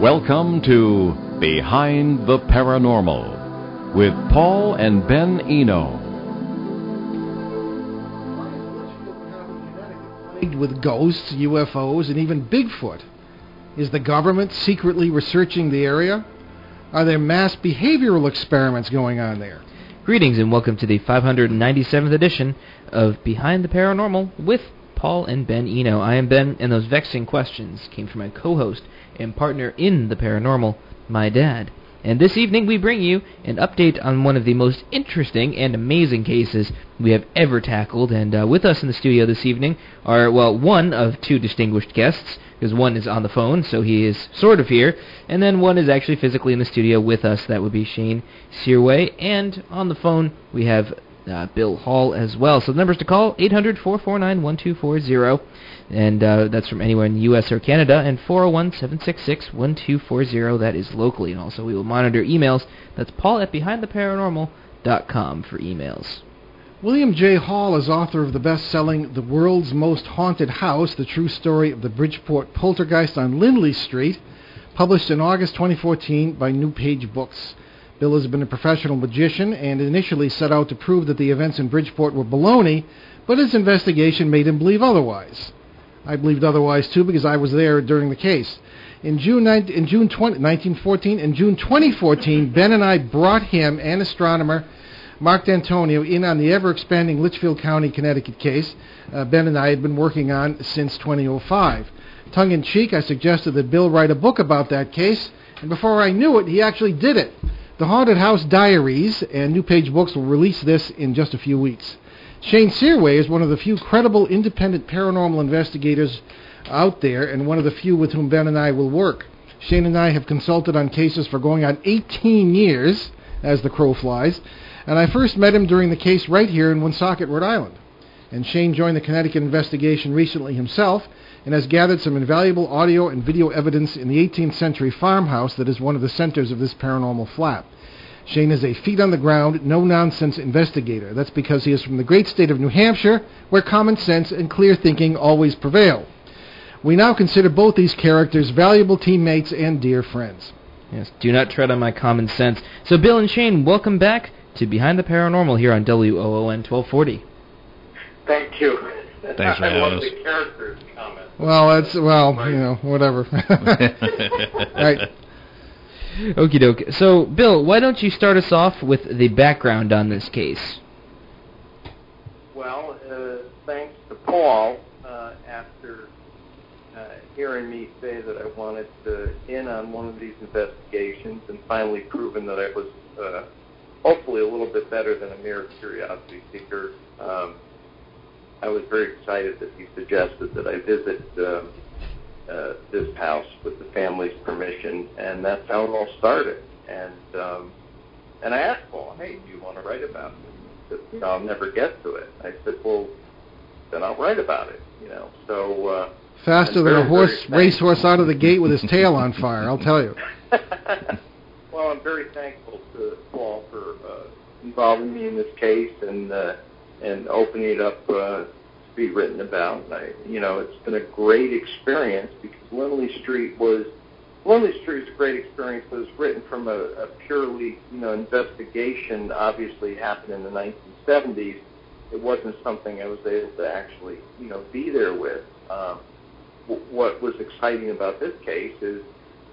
Welcome to Behind the Paranormal with Paul and Ben Eno. plagued with ghosts, UFOs, and even Bigfoot. Is the government secretly researching the area? Are there mass behavioral experiments going on there? Greetings and welcome to the 597th edition of Behind the Paranormal with Paul and Ben Eno. I am Ben, and those vexing questions came from my co-host and partner in the paranormal, my dad. And this evening we bring you an update on one of the most interesting and amazing cases we have ever tackled. And uh, with us in the studio this evening are, well, one of two distinguished guests, because one is on the phone, so he is sort of here, and then one is actually physically in the studio with us. That would be Shane Searway. And on the phone we have uh, Bill Hall as well. So the numbers to call 800-449-1240 and uh, that's from anywhere in the U.S. or Canada, and 401-766-1240, that is locally, and also we will monitor emails. That's paul at behindtheparanormal.com for emails. William J. Hall is author of the best-selling The World's Most Haunted House, The True Story of the Bridgeport Poltergeist on Lindley Street, published in August 2014 by New Page Books. Bill has been a professional magician and initially set out to prove that the events in Bridgeport were baloney, but his investigation made him believe otherwise. I believed otherwise too because I was there during the case. In June, 19, in June 20, 1914 and June 2014, Ben and I brought him and astronomer Mark D'Antonio in on the ever expanding Litchfield County, Connecticut case uh, Ben and I had been working on since 2005. Tongue in cheek, I suggested that Bill write a book about that case, and before I knew it, he actually did it. The Haunted House Diaries and New Page Books will release this in just a few weeks. Shane Searway is one of the few credible independent paranormal investigators out there and one of the few with whom Ben and I will work. Shane and I have consulted on cases for going on 18 years, as the crow flies, and I first met him during the case right here in Woonsocket, Rhode Island. And Shane joined the Connecticut investigation recently himself and has gathered some invaluable audio and video evidence in the 18th century farmhouse that is one of the centers of this paranormal flap. Shane is a feet on the ground, no nonsense investigator. That's because he is from the great state of New Hampshire, where common sense and clear thinking always prevail. We now consider both these characters valuable teammates and dear friends. Yes, do not tread on my common sense. So, Bill and Shane, welcome back to Behind the Paranormal here on WOON 1240. Thank you. Thanks for I having love us. the characters comment. Well, that's well, you know, whatever. right. Okie doke. So, Bill, why don't you start us off with the background on this case? Well, uh, thanks to Paul, uh, after uh, hearing me say that I wanted to in on one of these investigations and finally proven that I was uh, hopefully a little bit better than a mere curiosity seeker, um, I was very excited that he suggested that I visit um, uh, this house with the family's permission, and that's how it all started. And um, and I asked Paul, "Hey, do you want to write about this?" He said, "No, I'll never get to it." I said, "Well, then I'll write about it." You know, so. Uh, Faster than a horse racehorse out of the gate with his tail on fire, I'll tell you. well, I'm very thankful to Paul for uh, involving me in this case and uh, and opening it up uh, be written about. And I, you know, it's been a great experience because Lindley Street was Lindley Street was a great experience. It was written from a, a purely, you know, investigation. Obviously, happened in the 1970s. It wasn't something I was able to actually, you know, be there with. Um, w- what was exciting about this case is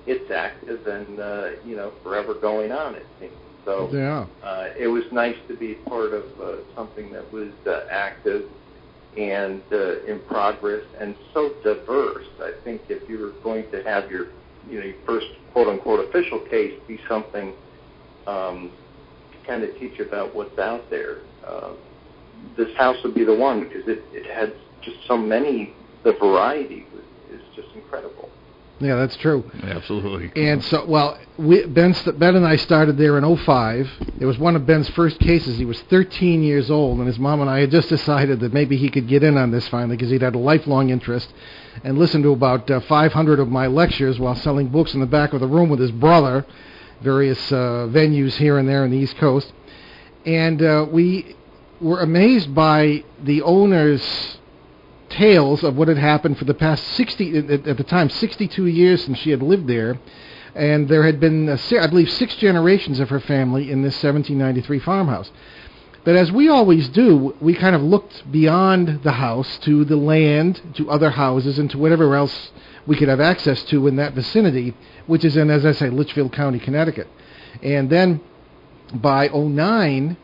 it's active and uh, you know forever going on. It seems so. Yeah. Uh, it was nice to be part of uh, something that was uh, active and uh, in progress and so diverse. I think if you were going to have your you know first quote unquote official case be something um, to kind of teach about what's out there, uh, this house would be the one because it, it had just so many. The variety is just incredible. Yeah, that's true. Absolutely. And so, well, we, ben, ben and I started there in '05. It was one of Ben's first cases. He was 13 years old, and his mom and I had just decided that maybe he could get in on this finally because he'd had a lifelong interest and listened to about uh, 500 of my lectures while selling books in the back of the room with his brother, various uh, venues here and there in the East Coast. And uh, we were amazed by the owner's tales of what had happened for the past 60 at, the time 62 years since she had lived there and there had been, uh, I believe, six generations of her family in this 1793 farmhouse. But as we always do, we kind of looked beyond the house to the land, to other houses, and to whatever else we could have access to in that vicinity, which is in, as I say, Litchfield County, Connecticut. And then by 09,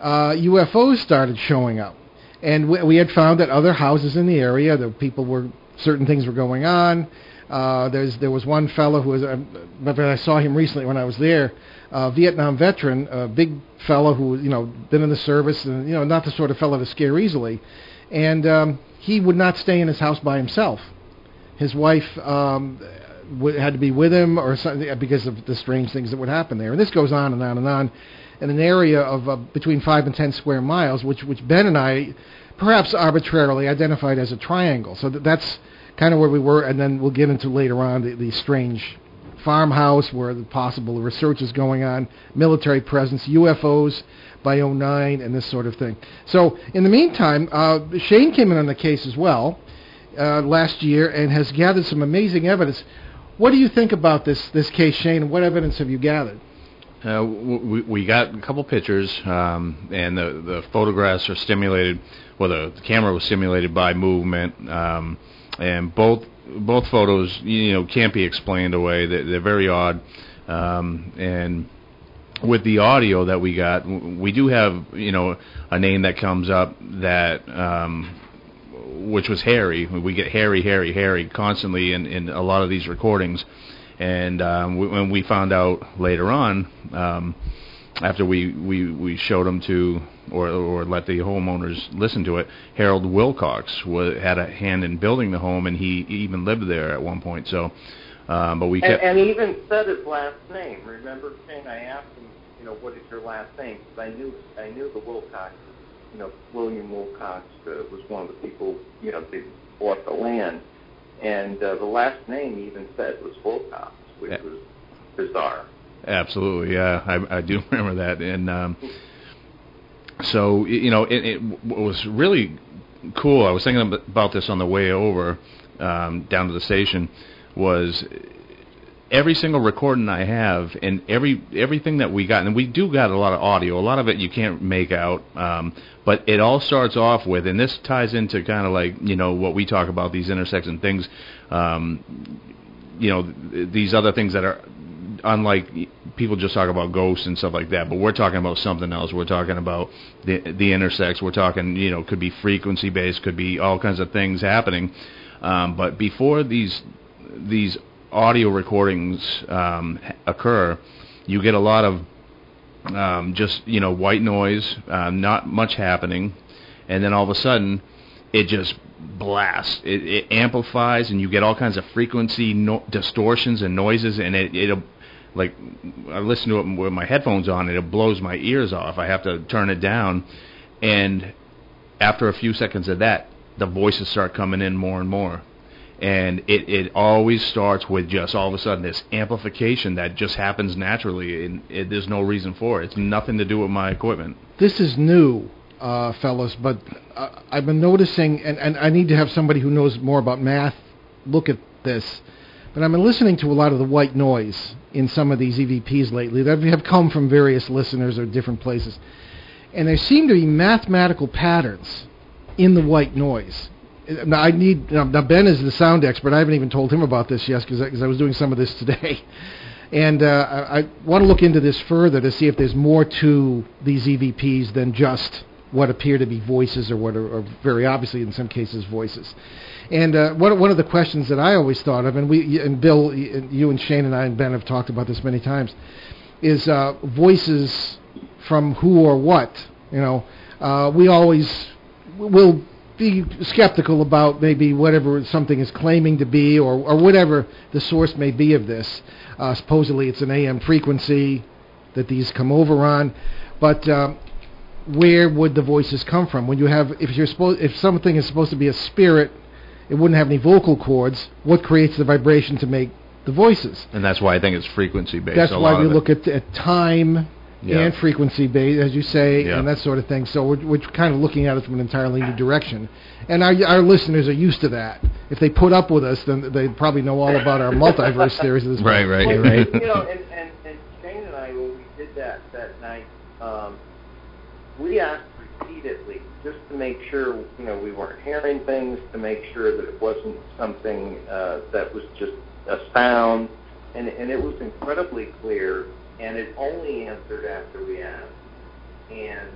uh, UFOs started showing up. And we, we had found that other houses in the area, the people were, certain things were going on. Uh, there's, there was one fellow who was, uh, I saw him recently when I was there, uh, Vietnam veteran, a big fellow who, you know, been in the service, and, you know, not the sort of fellow to scare easily. And um, he would not stay in his house by himself. His wife um, had to be with him or something because of the strange things that would happen there. And this goes on and on and on in an area of uh, between five and ten square miles, which which Ben and I, perhaps arbitrarily, identified as a triangle. So th- that's kind of where we were, and then we'll get into later on the, the strange farmhouse where the possible research is going on, military presence, UFOs by 09, and this sort of thing. So in the meantime, uh, Shane came in on the case as well uh, last year and has gathered some amazing evidence. What do you think about this this case, Shane? And what evidence have you gathered? Uh, we, we got a couple pictures, um, and the, the photographs are stimulated. Well, the, the camera was stimulated by movement, um, and both both photos, you know, can't be explained away. They're, they're very odd, um, and with the audio that we got, we do have, you know, a name that comes up that, um, which was Harry. We get Harry, Harry, Harry constantly in, in a lot of these recordings. And um, we, when we found out later on, um, after we, we, we showed them to or or let the homeowners listen to it, Harold Wilcox was, had a hand in building the home, and he even lived there at one point. So, um, but we And, kept and he even said his last name. Remember, Shane? I asked him, you know, what is your last name? Because I knew I knew the Wilcox. You know, William Wilcox uh, was one of the people. You know, they bought the land, and uh, the last name he even said was Wilcox, which Yeah. was bizarre. Absolutely, yeah, I, I do remember that, and um, so you know, it, it was really cool. I was thinking about this on the way over um, down to the station. Was every single recording I have, and every everything that we got, and we do got a lot of audio. A lot of it you can't make out, um, but it all starts off with, and this ties into kind of like you know what we talk about these intersection things. Um, you know these other things that are unlike people just talk about ghosts and stuff like that, but we're talking about something else. We're talking about the the intersects. We're talking, you know, could be frequency based, could be all kinds of things happening. Um, but before these these audio recordings um, occur, you get a lot of um, just you know white noise, uh, not much happening, and then all of a sudden it just blasts. It, it amplifies, and you get all kinds of frequency no- distortions and noises, and it it'll like I listen to it with my headphones on, and it blows my ears off. I have to turn it down, and after a few seconds of that, the voices start coming in more and more. And it, it always starts with just all of a sudden this amplification that just happens naturally, and it, there's no reason for it. It's nothing to do with my equipment. This is new, uh, fellas, but uh, I've been noticing, and, and I need to have somebody who knows more about math look at this. But I've been listening to a lot of the white noise in some of these EVPs lately that have come from various listeners or different places. And there seem to be mathematical patterns in the white noise. Now, I need now, Ben is the sound expert. I haven't even told him about this yet because I, I was doing some of this today. And uh, I, I want to look into this further to see if there's more to these EVPs than just what appear to be voices or what are, or very obviously in some cases voices. And uh, one, one of the questions that I always thought of, and we and Bill, you and Shane and I and Ben have talked about this many times, is uh, voices from who or what. You know, uh, we always will be skeptical about maybe whatever something is claiming to be or, or whatever the source may be of this. Uh, supposedly it's an AM frequency that these come over on, but um, where would the voices come from? When you have, if you're supposed, if something is supposed to be a spirit, it wouldn't have any vocal cords. What creates the vibration to make the voices? And that's why I think it's frequency based. That's why we look at, at time Yeah. and frequency based, as you say, Yeah. and that sort of thing. So we're, we're kind of looking at it from an entirely new direction. And our, our listeners are used to that. If they put up with us, then they probably know all about our multiverse theories Right, right, Well, right. You know, and, and, and Shane and I, when we did that that night, um, we asked repeatedly just to make sure, you know, we weren't hearing things, to make sure that it wasn't something uh, that was just a sound, and and it was incredibly clear, and it only answered after we asked, and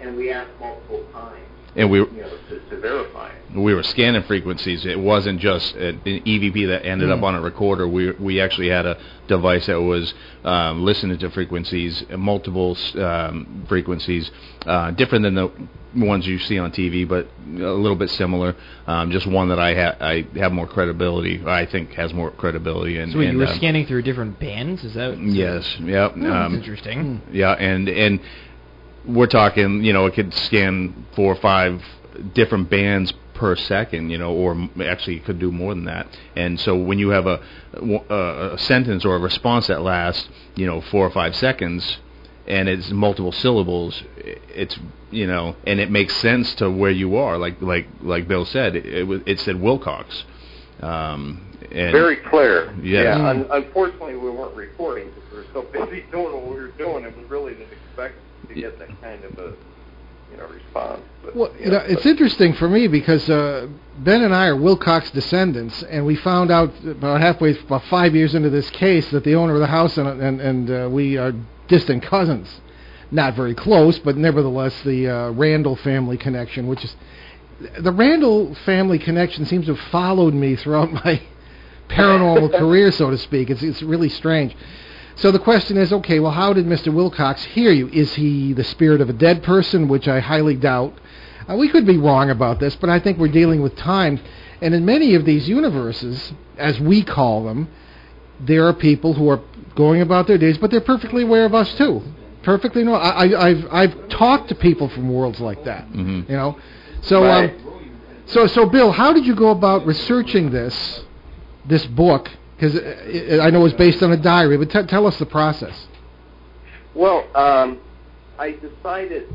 and we asked multiple times, And we you know, to, to verify it. we were scanning frequencies. It wasn't just an EVP that ended up Mm. on a recorder. We we actually had a device that was um, listening to frequencies, multiple um, frequencies, uh, different than the ones you see on TV, but a little bit similar. Um, just one that I ha- I have more credibility. I think has more credibility. And, So wait, and, you were um, scanning through different bands? Is that? Yes. Yep. Oh, that's Um, interesting. yeah, and and we're talking, you know, it could scan four or five different bands per second, you know, or actually it could do more than that. And so when you have a, a a sentence or a response that lasts, you know, four or five seconds, and it's multiple syllables, it's you know, and it makes sense to where you are. Like like like Bill said, it it, it said Wilcox. Um, and Very clear. Yes. Yeah. Un- unfortunately, we weren't recording because we were so busy doing what we were doing, It was really didn't expect to get that kind of a, you know, response. But, Well, you know, it's but- interesting for me because uh, Ben and I are Wilcox descendants, and we found out about halfway, about five years into this case, that the owner of the house and and, and uh, we are distant cousins. Not very close, but nevertheless, the uh, Randall family connection, which is the Randall family connection, seems to have followed me throughout my paranormal career, so to speak. It's it's really strange. So the question is, okay, well, how did Mr. Wilcox hear you? Is he the spirit of a dead person, which I highly doubt? Uh, we could be wrong about this, but I think we're dealing with time. And in many of these universes, as we call them, there are people who are going about their days, but they're perfectly aware of us too. Perfectly no. I, I, I've I've talked to people from worlds like that. Mhm. You know, so Right. um, so so Bill, how did you go about researching this this book? Because I know it's based on a diary, but t- tell us the process. Well, um, I decided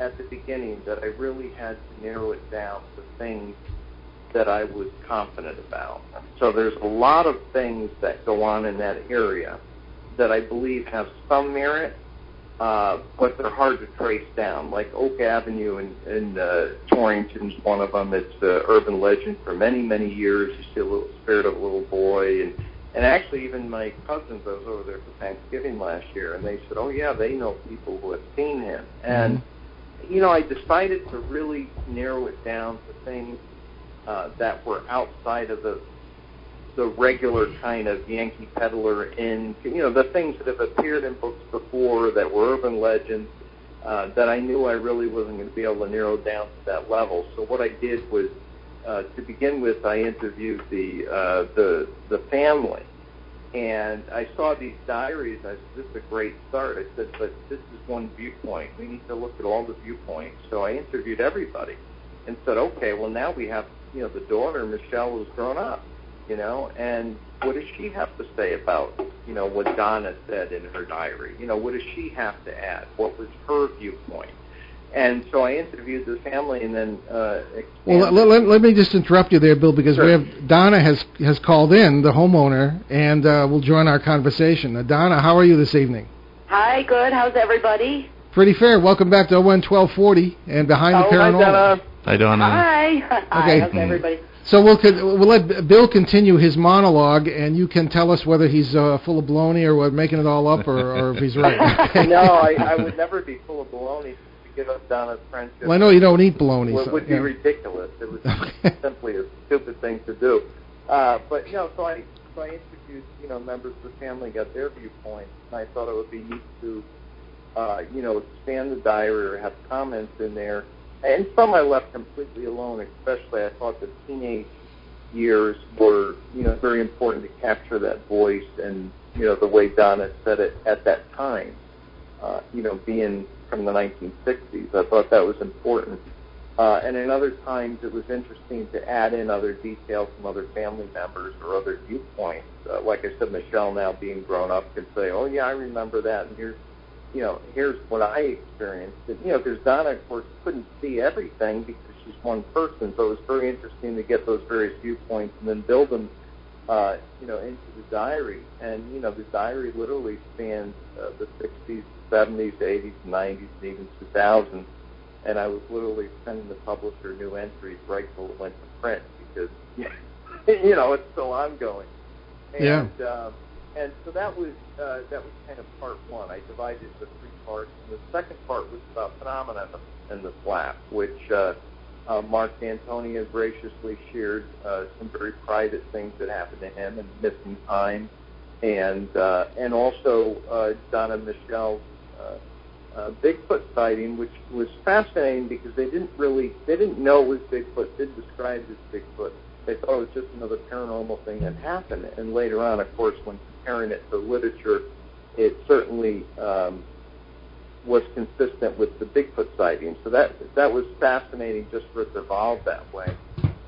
at the beginning that I really had to narrow it down to things that I was confident about. So there's a lot of things that go on in that area that I believe have some merit, uh, but they're hard to trace down. Like Oak Avenue in, in uh, Torrington's one of them. It's an urban legend for many, many years. You see a little spirit of a little boy, and and actually even my cousins. I was over there for Thanksgiving last year, and they said, "Oh yeah, they know people who have seen him." And you know, I decided to really narrow it down to things uh, that were outside of the the regular kind of Yankee peddler in you know the things that have appeared in books before that were urban legends uh, that I knew I really wasn't going to be able to narrow down to that level. So what I did was uh, to begin with, I interviewed the uh, the the family, and I saw these diaries. I said, "This is a great start." I said, "But this is one viewpoint. We need to look at all the viewpoints." So I interviewed everybody, and said, "Okay, well now we have you know the daughter Michelle who's grown up, you know, and what does she have to say about you know what Donna said in her diary? You know, what does she have to add? What was her viewpoint?" And so I interviewed the family, and then uh, Well, let, let, let me just interrupt you there, Bill, because we have Donna has has called in, the homeowner, and uh, will join our conversation. Uh, Donna, how are you this evening? Hi, good. How's everybody? Pretty fair. Welcome back to ON 1240 and Behind the oh, hi, Paranormal. Donna. Hi, Donna. Hi. Hi. Okay. How's everybody? So we'll we'll let Bill continue his monologue, and you can tell us whether he's uh, full of baloney or what, making it all up, or, or if he's right. No, I, I would never be full of baloney to give up Donna's friendship. Well, I know you don't eat baloney. would, so, would be yeah. ridiculous. It was simply a stupid thing to do. Uh, but you know, so I so I interviewed you know members of the family, got their viewpoints, and I thought it would be neat to uh, you know expand the diary or have comments in there. And some I left completely alone. Especially, I thought the teenage years were you know very important to capture that voice and you know the way Donna said it at that time. Uh, you know, being from the 1960s, I thought that was important. Uh, and in other times, it was interesting to add in other details from other family members or other viewpoints. Uh, like I said, Michelle, now being grown up, can say, "Oh yeah, I remember that," and here's you know, here's what I experienced. And, you know, because Donna, of course, couldn't see everything because she's one person, so it was very interesting to get those various viewpoints and then build them, uh, you know, into the diary. And, you know, the diary literally spans uh, the 60s, 70s, 80s, 90s, and even 2000s. And I was literally sending the publisher new entries right till it went to print because, you know, it's still ongoing. And, Yeah. Um, and so that was uh, that was kind of part one. I divided into three parts. And the second part was about phenomena in the flap, which uh, uh, Mark D'Antonio graciously shared uh, some very private things that happened to him and missing time, and uh, and also uh, Donna Michelle's uh, uh, Bigfoot sighting, which was fascinating because they didn't really they didn't know it was Bigfoot. Did describe as Bigfoot. They thought it was just another paranormal thing that happened. And later on, of course, when comparing it to literature, it certainly um, was consistent with the Bigfoot sighting. So that that was fascinating just for it to evolve that way.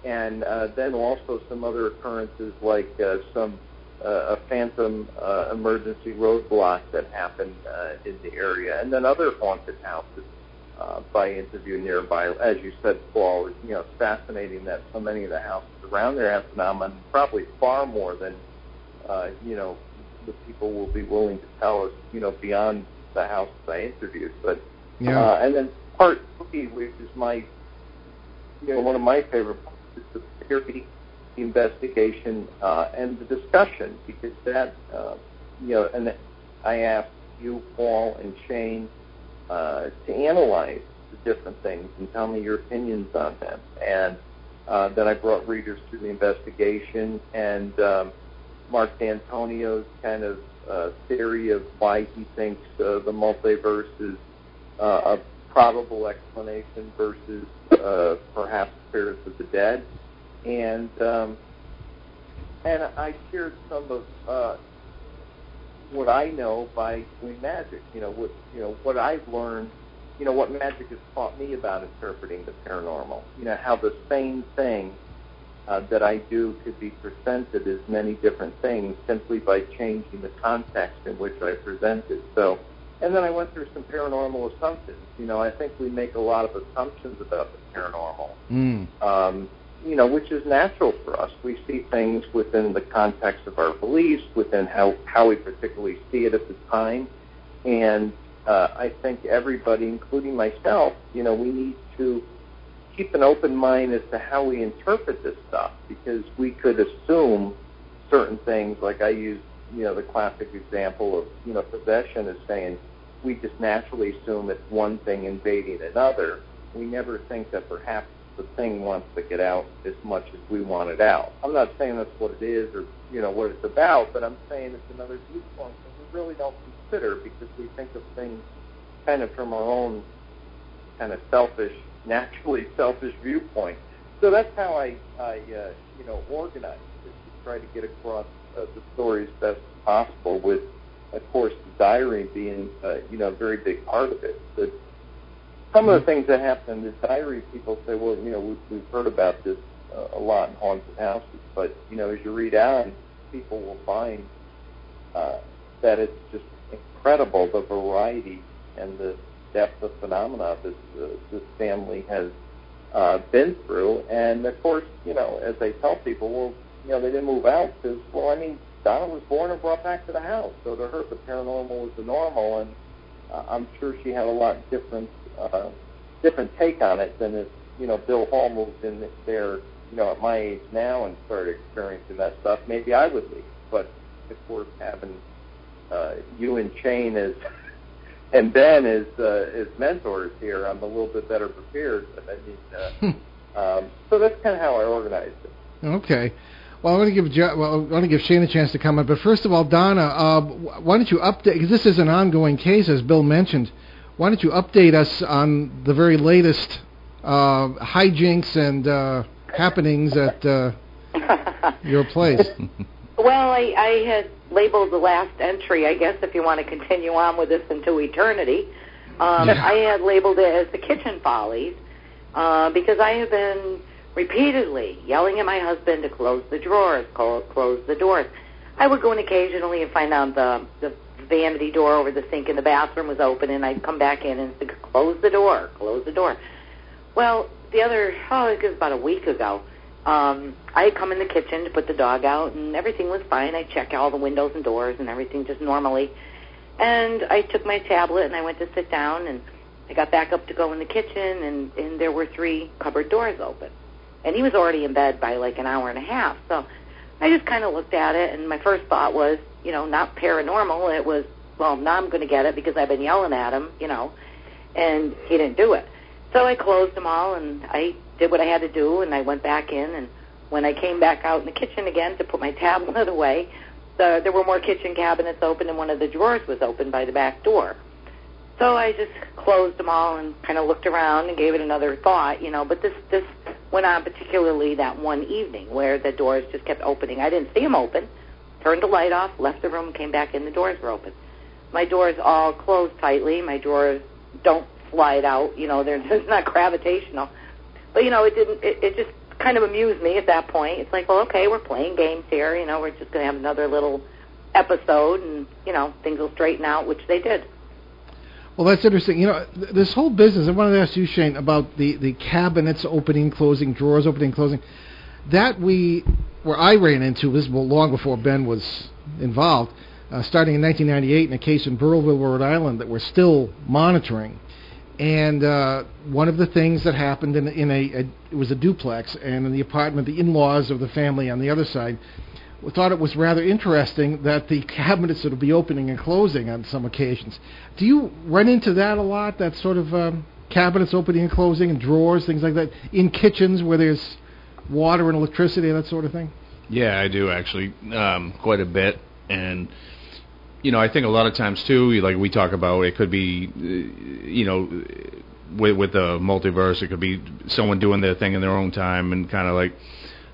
And uh, then also some other occurrences like uh, some uh, a phantom uh, emergency roadblock that happened uh, in the area, and then other haunted houses uh, by interview nearby. As you said, Paul, you know, it's fascinating that so many of the houses around there have phenomena, probably far more than uh, you know the people will be willing to tell us, you know, beyond the houses I interviewed. But Yeah. uh, and then part three, which is my, you know, one of my favorite parts, is the theory, the investigation, uh, and the discussion, because that, uh, you know, and I asked you, Paul, and Shane uh, to analyze the different things and tell me your opinions on them. And uh, then I brought readers through the investigation and um, Mark D'Antonio's kind of uh, theory of why he thinks uh, the multiverse is uh, a probable explanation versus uh, perhaps spirits of the dead, and um, and I shared some of uh, what I know by doing magic. You know what you know what I've learned. You know what magic has taught me about interpreting the paranormal. You know how the same thing uh, that I do could be presented as many different things simply by changing the context in which I present it. So, and then I went through some paranormal assumptions. You know, I think we make a lot of assumptions about the paranormal Mm. um, you know, which is natural for us. We see things within the context of our beliefs, within how, how we particularly see it at the time. And uh, I think everybody, including myself, you know, we need to keep an open mind as to how we interpret this stuff because we could assume certain things, like I use, you know, the classic example of, you know, possession as saying we just naturally assume it's one thing invading another. We never think that perhaps the thing wants to get out as much as we want it out. I'm not saying that's what it is or you know what it's about, but I'm saying it's another viewpoint that we really don't consider because we think of things kind of from our own kind of selfish, naturally selfish viewpoint. So that's how I, I uh, you know, organize it to try to get across uh, the story as best possible. With, of course, the diary being, uh, you know, a very big part of it. But some of the things that happen in the diary, people say, well, you know, we've, we've heard about this uh, a lot in haunted houses, but you know, as you read on, people will find uh, that it's just incredible the variety and the depth of phenomena this uh, this family has uh, been through. And of course, you know, as I tell people, well, you know, they didn't move out because, well, I mean, Donna was born and brought back to the house, so to her, the paranormal was the normal, and uh, I'm sure she had a lot different uh, different take on it than if you know Bill Hall moved in there, you know, at my age now and started experiencing that stuff. Maybe I would leave, but of course, having uh, you and Shane as and Ben as uh, as mentors here, I'm a little bit better prepared. But I mean, uh, um, so that's kind of how I organized it. Okay. Well, I want to give Jo- well, I want to give Shane a chance to comment, but first of all, Donna, uh, why don't you update? Because this is an ongoing case, as Bill mentioned. Why don't you update us on the very latest uh, hijinks and uh, happenings at uh, your place? well, I, I had labeled the last entry, I guess, if you want to continue on with this into eternity. Um, Yeah. I had labeled it as the kitchen follies uh, because I have been repeatedly yelling at my husband to close the drawers, clo- close the doors. I would go in occasionally and find out the the vanity door over the sink in the bathroom was open, and I'd come back in and say, close the door, close the door. Well, the other, oh, it was about a week ago. Um, I had come in the kitchen to put the dog out, and everything was fine. I checked all the windows and doors and everything just normally. And I took my tablet and I went to sit down, and I got back up to go in the kitchen, and, and there were three cupboard doors open. And he was already in bed by like an hour and a half. So I just kind of looked at it, and my first thought was, you know, not paranormal. It was, well, now I'm going to get it because I've been yelling at him, you know, and he didn't do it. So I closed them all, and I did what I had to do, and I went back in. And when I came back out in the kitchen again to put my tablet away, the, there were more kitchen cabinets open, and one of the drawers was open by the back door. So I just closed them all and kind of looked around and gave it another thought, you know. But this this went on particularly that one evening where the doors just kept opening. I didn't see them open. Turned the light off, left the room, came back in. The doors were open. My doors all closed tightly. My drawers don't slide out. You know, they're just not gravitational. But you know, it didn't. It, it just kind of amused me at that point. It's like, well, okay, we're playing games here. You know, we're just going to have another little episode, and you know, things will straighten out, which they did. Well, that's interesting. You know, th- this whole business. I wanted to ask you, Shane, about the the cabinets opening, closing, drawers opening, closing. That we, where I ran into this long before Ben was involved, uh, starting in 1998 in a case in Burrillville, Rhode Island, that we're still monitoring. And uh, one of the things that happened in, in a, a it was a duplex, and in the apartment, the in-laws of the family on the other side thought it was rather interesting that the cabinets would be opening and closing on some occasions. Do you run into that a lot? That sort of um, cabinets opening and closing, and drawers, things like that, in kitchens where there's water and electricity and that sort of thing. Yeah, I do actually, um, quite a bit, and you know, I think a lot of times too, like we talk about, it could be, uh, you know, with with the multiverse, it could be someone doing their thing in their own time and kind of like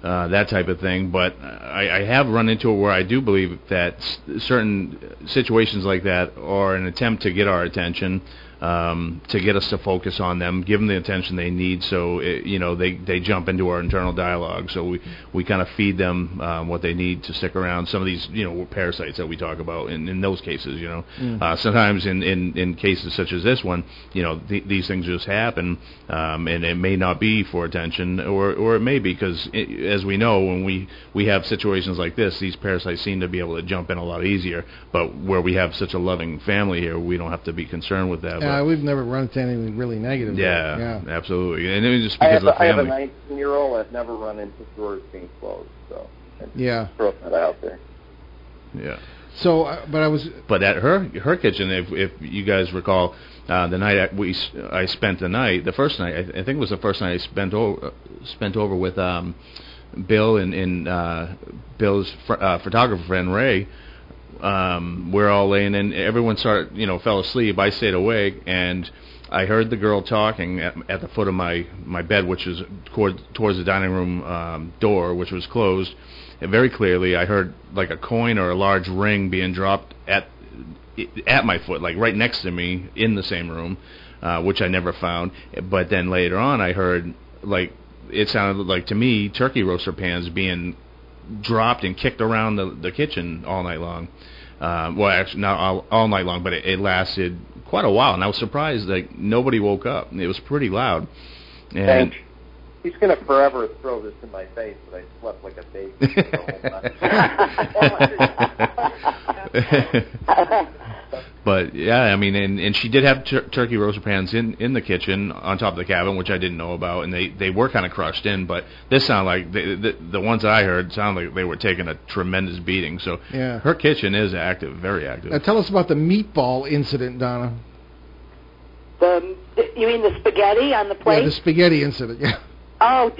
uh, that type of thing. But I, I have run into it where I do believe that s- certain situations like that are an attempt to get our attention, um, to get us to focus on them, give them the attention they need. So it, you know they they jump into our internal dialogue. So we we kind of feed them um, what they need to stick around. Some of these you know parasites that we talk about in, in those cases, you know, Mm. uh, sometimes in, in in cases such as this one, you know th- these things just happen, um, and it may not be for attention, or or it may be because as we know when we we have situations like this, these parasites seem to be able to jump in a lot easier. But where we have such a loving family here, we don't have to be concerned with that. We've never run into anything really negative. Yeah, yeah. absolutely. And it was just I because have, of a, the I have a 19 year old. I've never run into doors being closed, so Yeah. throw that out there. yeah. So, uh, but I was But at her her kitchen, if if you guys recall, uh, the night I- we I spent the night, the first night, I, I think it was the first night I spent over spent over with um, Bill and, and uh, Bill's fr- uh, photographer friend Ray. Um, we're all laying in. Everyone started, you know, fell asleep. I stayed awake, and I heard the girl talking at, at the foot of my my bed, which is toward, towards the dining room um, door, which was closed. And very clearly, I heard like a coin or a large ring being dropped at at my foot, like right next to me in the same room, uh, which I never found. But then later on, I heard like it sounded like to me turkey roaster pans being dropped and kicked around the the kitchen all night long. Um, well, actually, not all, all night long, but it, it lasted quite a while. And I was surprised that nobody woke up. It was pretty loud. And And he's going to forever throw this in my face, but I slept like a baby. the whole time. but yeah, I mean, and and she did have tur- turkey roaster pans in in the kitchen on top of the cabin, which I didn't know about, and they they were kind of crushed in. But this sounded like the, the the ones that I heard sounded like they were taking a tremendous beating. So Yeah. her kitchen is active, very active. Now tell us about the meatball incident, Donna. The you mean the spaghetti on the plate? Yeah, the spaghetti incident. Yeah. Oh,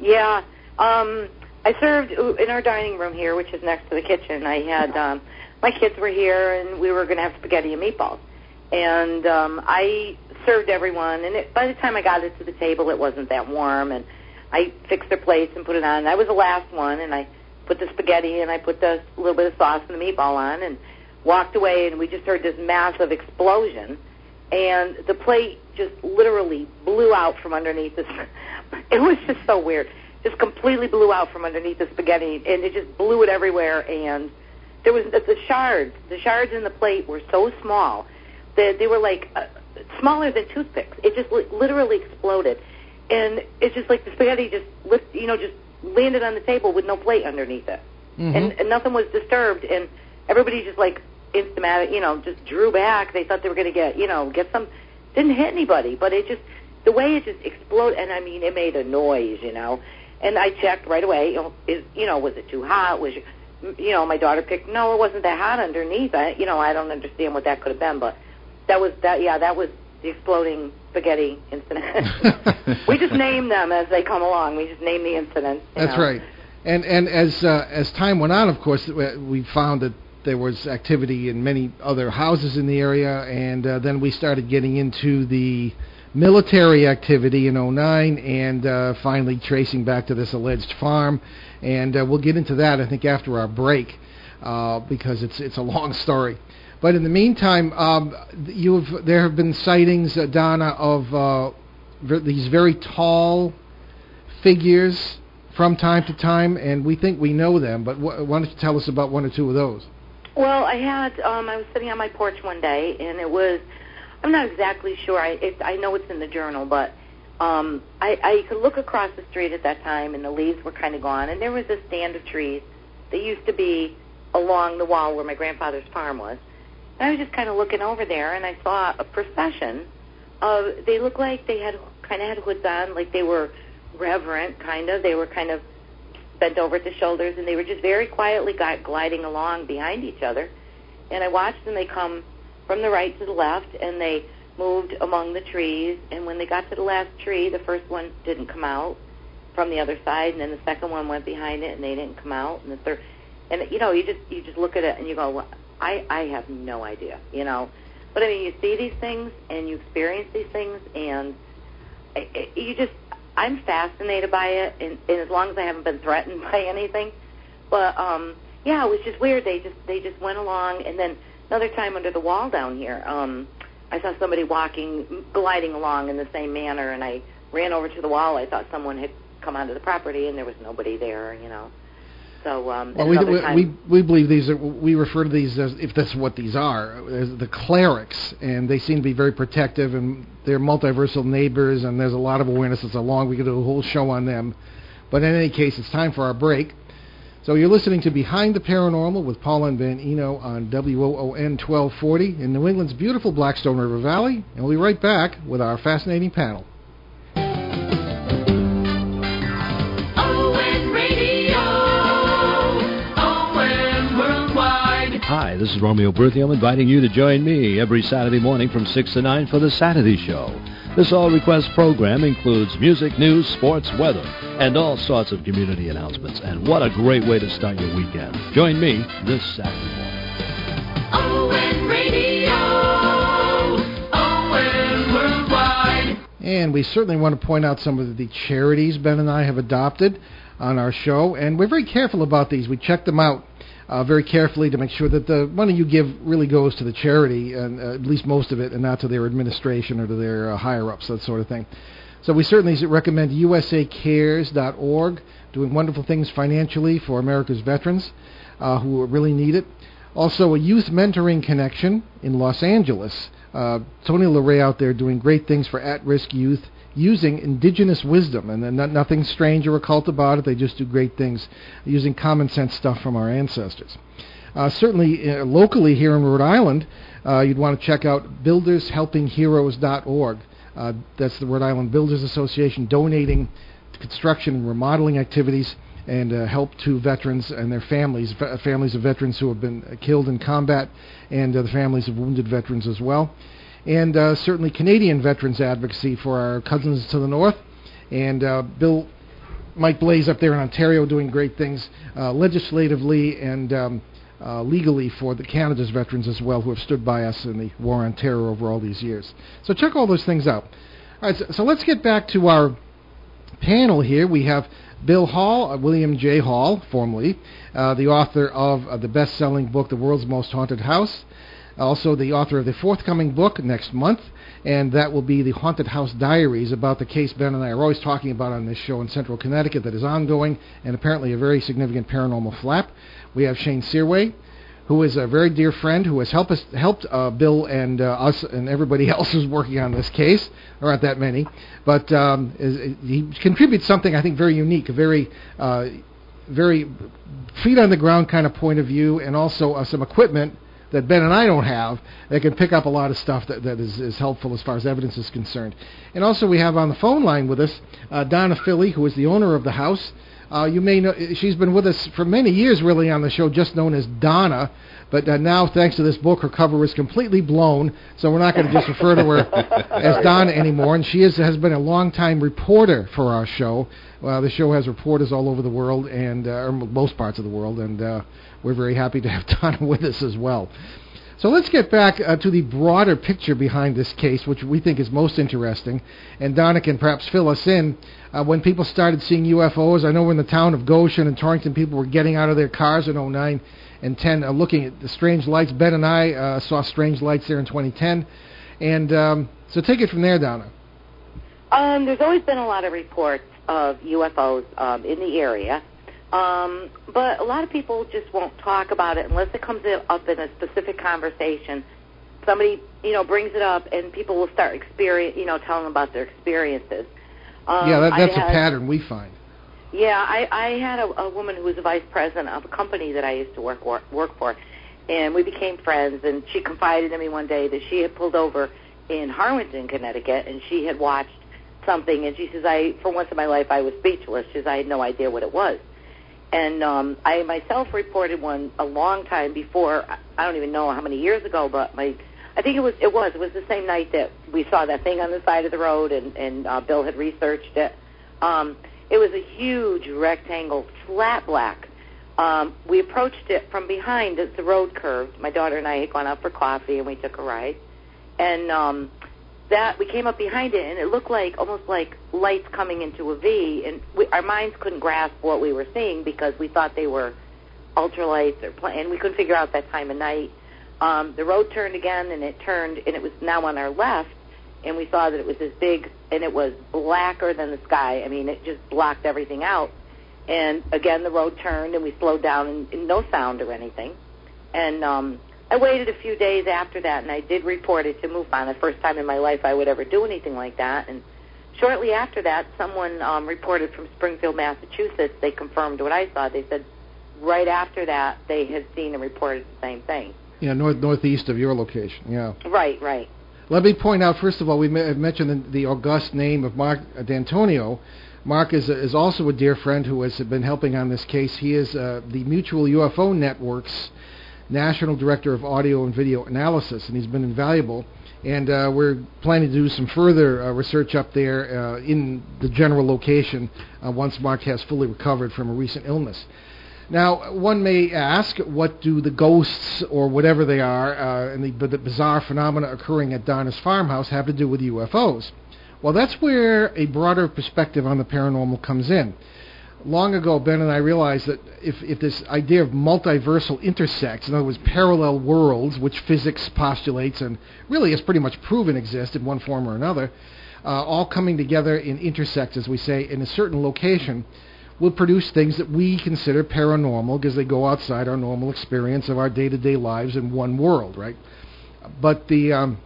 yeah. Um, I served in our dining room here, which is next to the kitchen. I had um, my kids were here, and we were going to have spaghetti and meatballs. And um, I served everyone, and it, by the time I got it to the table, it wasn't that warm. And I fixed their plates and put it on. And I was the last one, and I put the spaghetti and I put the little bit of sauce and the meatball on, and walked away. And we just heard this massive explosion and the plate just literally blew out from underneath this. It was just so weird. Just completely blew out from underneath the spaghetti, and it just blew it everywhere. And there was the, the shards. The shards in the plate were so small that they were like uh, smaller than toothpicks. It just li- literally exploded, and it's just like the spaghetti just lift, you know, just landed on the table with no plate underneath it, Mhm. and, and nothing was disturbed, and everybody just like instamatic, you know, just drew back. They thought they were going to get, you know, get some. Didn't hit anybody, but it just the way it just exploded, and I mean, it made a noise, you know. And I checked right away. You know, is you know, was it too hot? Was you know, my daughter picked. No, it wasn't that hot underneath. I, you know, I don't understand what that could have been, but that was that. Yeah, that was the exploding spaghetti incident. we just name them as they come along. We just name the incidents. That's know. right. And and as uh, as time went on, of course, we we found that there was activity in many other houses in the area, and uh, then we started getting into the military activity in '09, and uh, finally tracing back to this alleged farm. And uh, we'll get into that, I think, after our break, uh, because it's it's a long story. But in the meantime, um, you've there have been sightings, uh, Donna, of these very tall figures from time to time, and we think we know them. But wh- why don't you tell us about one or two of those? Well, I had um I was sitting on my porch one day and it was I'm not exactly sure. I it, I know it's in the journal, but um I I could look across the street at that time and the leaves were kind of gone and there was a stand of trees that used to be along the wall where my grandfather's farm was. And I was just kind of looking over there and I saw a procession of they looked like they had kind of had hoods on, like they were reverent kind of. They were kind of bent over at the shoulders, and they were just very quietly gui- gliding along behind each other. And I watched them. They come from the right to the left, and they moved among the trees. And when they got to the last tree, the first one didn't come out from the other side, and then the second one went behind it, and they didn't come out. And the third, and you know, you just you just look at it and you go, well, I I have no idea, you know. But I mean, you see these things and you experience these things, and I- I- you just I'm fascinated by it, and, and as long as I haven't been threatened by anything. But um, yeah, it was just weird. They just they just went along, and then another time under the wall down here, um, I saw somebody walking, gliding along in the same manner, and I ran over to the wall. I thought someone had come onto the property, and there was nobody there, you know. So um, Well, we, we, we we believe these are we refer to these as if that's what these are as the clerics, and they seem to be very protective, and they're multiversal neighbors, and there's a lot of awareness that's along. We could do a whole show on them, but in any case, it's time for our break. So you're listening to Behind the Paranormal with Paul and Ben Eno on WOON 1240 in New England's beautiful Blackstone River Valley, and we'll be right back with our fascinating panel. ON Radio. ON Worldwide. Hi, this is Romeo Berthiaume inviting you to join me every Saturday morning from 6 to 9 for The Saturday Show. This all request program includes music, news, sports, weather, and all sorts of community announcements. And what a great way to start your weekend. Join me this Saturday morning. ON Radio. ON Worldwide. And we certainly want to point out some of the charities Ben and I have adopted on our show, and we're very careful about these. We check them out uh, very carefully to make sure that the money you give really goes to the charity, and uh, at least most of it, and not to their administration or to their uh, higher ups, that sort of thing. So we certainly recommend USACares.org, doing wonderful things financially for America's veterans uh, who really need it. Also, a youth mentoring connection in Los Angeles. Uh, Tony LeRae out there doing great things for at-risk youth using indigenous wisdom, and not, nothing strange or occult about it. They just do great things using common sense stuff from our ancestors. Uh, certainly, uh, locally here in Rhode Island, uh, you'd want to check out buildershelpingheroes.org. Uh, that's the Rhode Island Builders Association donating construction and remodeling activities and uh, help to veterans and their families, fa- families of veterans who have been killed in combat, and uh, the families of wounded veterans as well. And uh, certainly Canadian veterans advocacy for our cousins to the north. And uh, Bill, Mike Blais up there in Ontario doing great things uh, legislatively and um, uh, legally for the Canada's veterans as well, who have stood by us in the war on terror over all these years. So check all those things out. All right, so, so let's get back to our panel here. We have Bill Hall, uh, William J. Hall, formerly, uh, the author of the best-selling book, The World's Most Haunted House. Also, the author of the forthcoming book next month, and that will be the Haunted House Diaries about the case Ben and I are always talking about on this show in Central Connecticut that is ongoing and apparently a very significant paranormal flap. We have Shane Searway, who is a very dear friend who has helped us, helped uh, Bill and uh, us and everybody else who's working on this case. There aren't that many, but um, is, he contributes something I think very unique, a very uh, very feet on the ground kind of point of view, and also uh, some equipment that Ben and I don't have that can pick up a lot of stuff that, that is, is helpful as far as evidence is concerned. And also we have on the phone line with us uh, Donna Philly, who is the owner of the house. Uh, you may know she's been with us for many years, really, on the show, just known as Donna. But uh, now, thanks to this book, her cover was completely blown, so we're not going to just refer to her as Donna anymore. And she is, has been a long-time reporter for our show. Uh, the show has reporters all over the world, and uh, or most parts of the world, and uh, we're very happy to have Donna with us as well. So let's get back uh, to the broader picture behind this case, which we think is most interesting. And Donna can perhaps fill us in. Uh, when people started seeing UFOs, I know in the town of Goshen and Torrington, people were getting out of their cars in 09 and 10, uh, looking at the strange lights. Ben and I uh, saw strange lights there in 2010. And um, so take it from there, Donna. Um, there's always been a lot of reports of UFOs um, in the area, um, but a lot of people just won't talk about it unless it comes up in a specific conversation. Somebody, you know, brings it up, and people will start experience, you know, telling about their experiences. Um, yeah, that, that's a had- pattern we find. Yeah, I, I had a, a woman who was a vice president of a company that I used to work work, work for, and we became friends. And she confided in me one day that she had pulled over in Harwinton, Connecticut, and she had watched something. And she says, "I, for once in my life, I was speechless. She says, I had no idea what it was." And um, I myself reported one a long time before. I- don't even know how many years ago, but my I think it was it was it was the same night that we saw that thing on the side of the road, and and uh, Bill had researched it. Um, it was a huge rectangle, flat black. Um, we approached it from behind as the road curved. My daughter and I had gone out for coffee, and we took a ride. And um, that we came up behind it, and it looked like almost like lights coming into a V. And we, our minds couldn't grasp what we were seeing because we thought they were ultralights or pla- and we couldn't figure out that time of night. Um, the road turned again, and it turned, and it was now on our left, and we saw that it was this big, and it was blacker than the sky. I mean, it just blocked everything out. And again, the road turned, and we slowed down, and, and no sound or anything. And um, I waited a few days after that, and I did report it to MUFON. The first time in my life I would ever do anything like that. And shortly after that, someone um, reported from Springfield, Massachusetts. They confirmed what I saw. They said right after that they had seen and reported the same thing. Yeah, north northeast of your location. Yeah. Right, right. Let me point out, first of all, we ma- mentioned the, the august name of Mark D'Antonio. Mark is, is also a dear friend who has been helping on this case. He is uh, the Mutual UFO Network's National Director of Audio and Video Analysis, and he's been invaluable. And uh, we're planning to do some further uh, research up there uh, in the general location uh, once Mark has fully recovered from a recent illness. Now, one may ask, what do the ghosts or whatever they are uh, and the, the bizarre phenomena occurring at Donna's farmhouse have to do with UFOs? Well, that's where a broader perspective on the paranormal comes in. Long ago, Ben and I realized that if, if this idea of multiversal intersects, in other words, parallel worlds, which physics postulates and really is pretty much proven exist in one form or another, uh, all coming together in intersects, as we say, in a certain location, will produce things that we consider paranormal because they go outside our normal experience of our day-to-day lives in one world, right? But the um,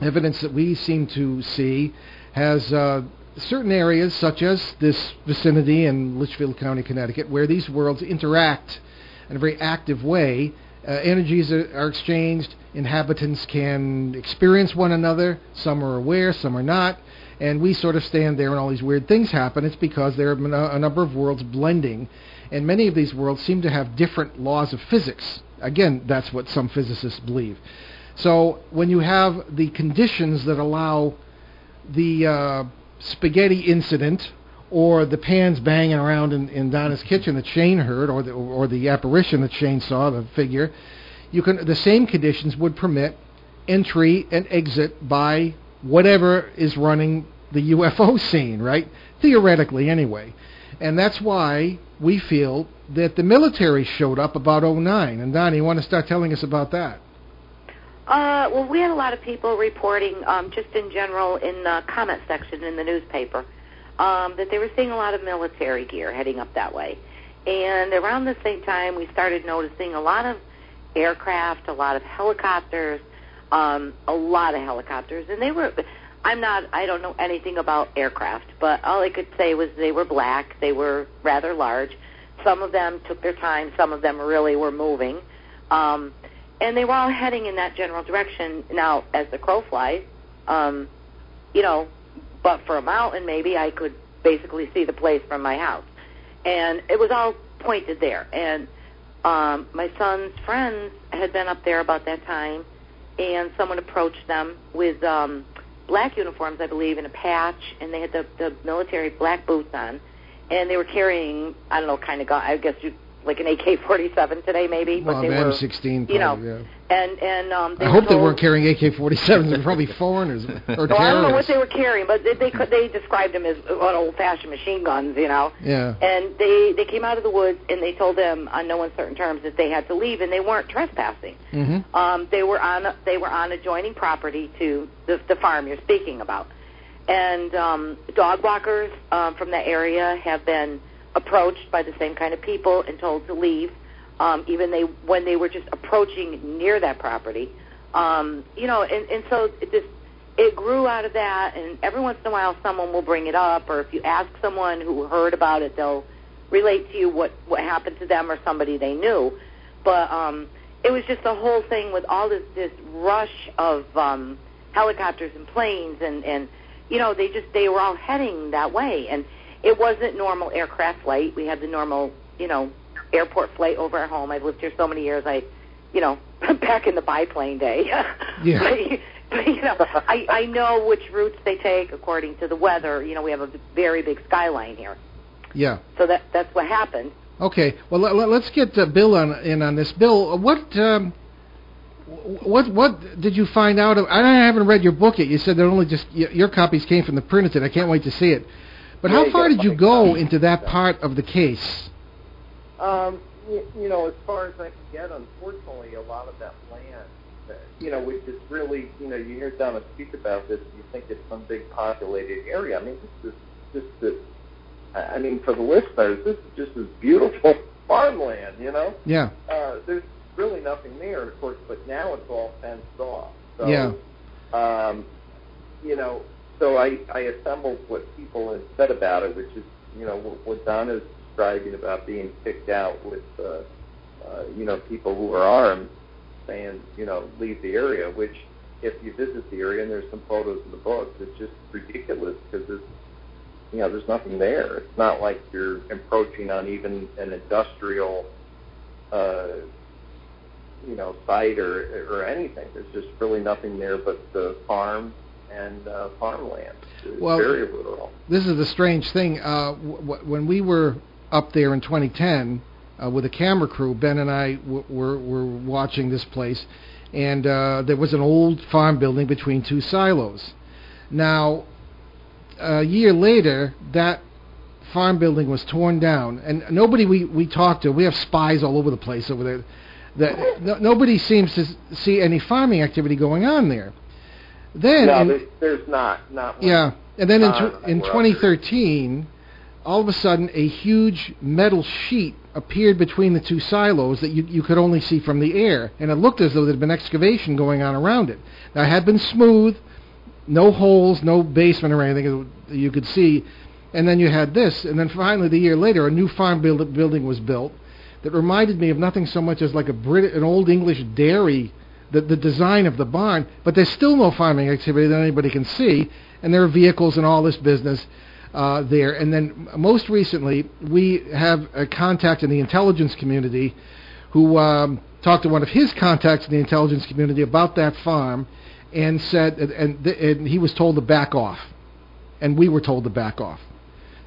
evidence that we seem to see has uh, certain areas, such as this vicinity in Litchfield County, Connecticut, where these worlds interact in a very active way. Uh, energies are exchanged. Inhabitants can experience one another. Some are aware, some are not. And we sort of stand there and all these weird things happen. It's because there been a, a number of worlds blending. And many of these worlds seem to have different laws of physics. Again, that's what some physicists believe. So when you have the conditions that allow the uh, spaghetti incident or the pans banging around in, in Donna's kitchen that Shane heard, or the, or the apparition that Shane saw, the figure, you can the same conditions would permit entry and exit by whatever is running the UFO scene, right? Theoretically, anyway. And that's why we feel that the military showed up about 09. And Donnie, you want to start telling us about that? Uh, well, we had a lot of people reporting, um, just in general, in the comment section in the newspaper, um, that they were seeing a lot of military gear heading up that way. And around the same time, we started noticing a lot of aircraft, a lot of helicopters, um, a lot of helicopters, and they were. I'm not. I don't know anything about aircraft, but all I could say was they were black. They were rather large. Some of them took their time. Some of them really were moving, um, and they were all heading in that general direction. Now, as the crow flies, um, you know, but for a mountain, maybe I could basically see the place from my house, and it was all pointed there. And um, my son's friends had been up there about that time, and someone approached them with um, black uniforms, I believe, and a patch, and they had the, the military black boots on, and they were carrying, I don't know, kind of, gun, I guess you like an AK-47 today, maybe. Well, but they an were, M16, you know, yeah. and and um, they I hope they weren't carrying AK-47s. They're probably foreigners or Well, I don't know what they were carrying, but they they, could, they described them as old-fashioned machine guns, you know. Yeah. And they they came out of the woods and they told them on no uncertain terms that they had to leave, and they weren't trespassing. hmm Um, they were on they were on adjoining property to the, the farm you're speaking about, and um, dog walkers um, from that area have been approached by the same kind of people and told to leave. Um, even they when they were just approaching near that property, um, you know, and, and so it just it grew out of that. And every once in a while, someone will bring it up, or if you ask someone who heard about it, they'll relate to you what what happened to them or somebody they knew. But um, it was just the whole thing with all this this rush of um, helicopters and planes, and and you know they just they were all heading that way, and it wasn't normal aircraft flight. We had the normal you know airport flight over our home. I've lived here so many years. I you know back in the biplane day. Yeah. but, but you know I I know which routes they take according to the weather. You know we have a very big skyline here, Yeah. so that that's what happened. Okay. Well, let, let's get uh, Bill on in on this. Bill, what um, what what did you find out? Of, I haven't read your book yet. You said that only just your copies came from the printed. I can't wait to see it. But Yeah, how far did you go copy. into that part of the case? Um, you, you know, as far as I can get, unfortunately, a lot of that land, you know, which is really, you know, you hear Donna speak about this, you think it's some big populated area. I mean, this is just this. I I mean, for the listeners, this is just this beautiful farmland. You know, Yeah. uh, there's really nothing there, of course, but now it's all fenced off. So, Yeah. um, you know, so I, I assembled what people had said about it, which is, you know, what, what Don is describing about being kicked out with, uh, uh, you know, people who are armed saying, you know, leave the area, which if you visit the area, and there's some photos in the book, it's just ridiculous because it's, you know, there's nothing there. It's not like you're encroaching on even an industrial, uh, you know, site or or anything. There's just really nothing there but the farm and uh, farmland. Well- very rural. This is the strange thing. Uh, w- w- when we were up there in 2010 uh, with a camera crew, Ben and I w- were were watching this place, and uh, there was an old farm building between two silos. Now, a year later, that farm building was torn down, and nobody we we talked to. We have spies all over the place over there. That no, nobody seems to see any farming activity going on there. Then no, in- there's, there's not. Not one. yeah, and then in tw- in were up there. 2013, all of a sudden, a huge metal sheet appeared between the two silos that you you could only see from the air, and it looked as though there'd been excavation going on around it. Now, it had been smooth, no holes, no basement or anything that you could see, and then you had this, and then finally, the year later, a new farm build- building was built that reminded me of nothing so much as like a Brit- an old English dairy the, the design of the barn, but there's still no farming activity that anybody can see, and there are vehicles and all this business uh, there. And then most recently, we have a contact in the intelligence community who um, talked to one of his contacts in the intelligence community about that farm, and said, and, and, th- and he was told to back off, and we were told to back off.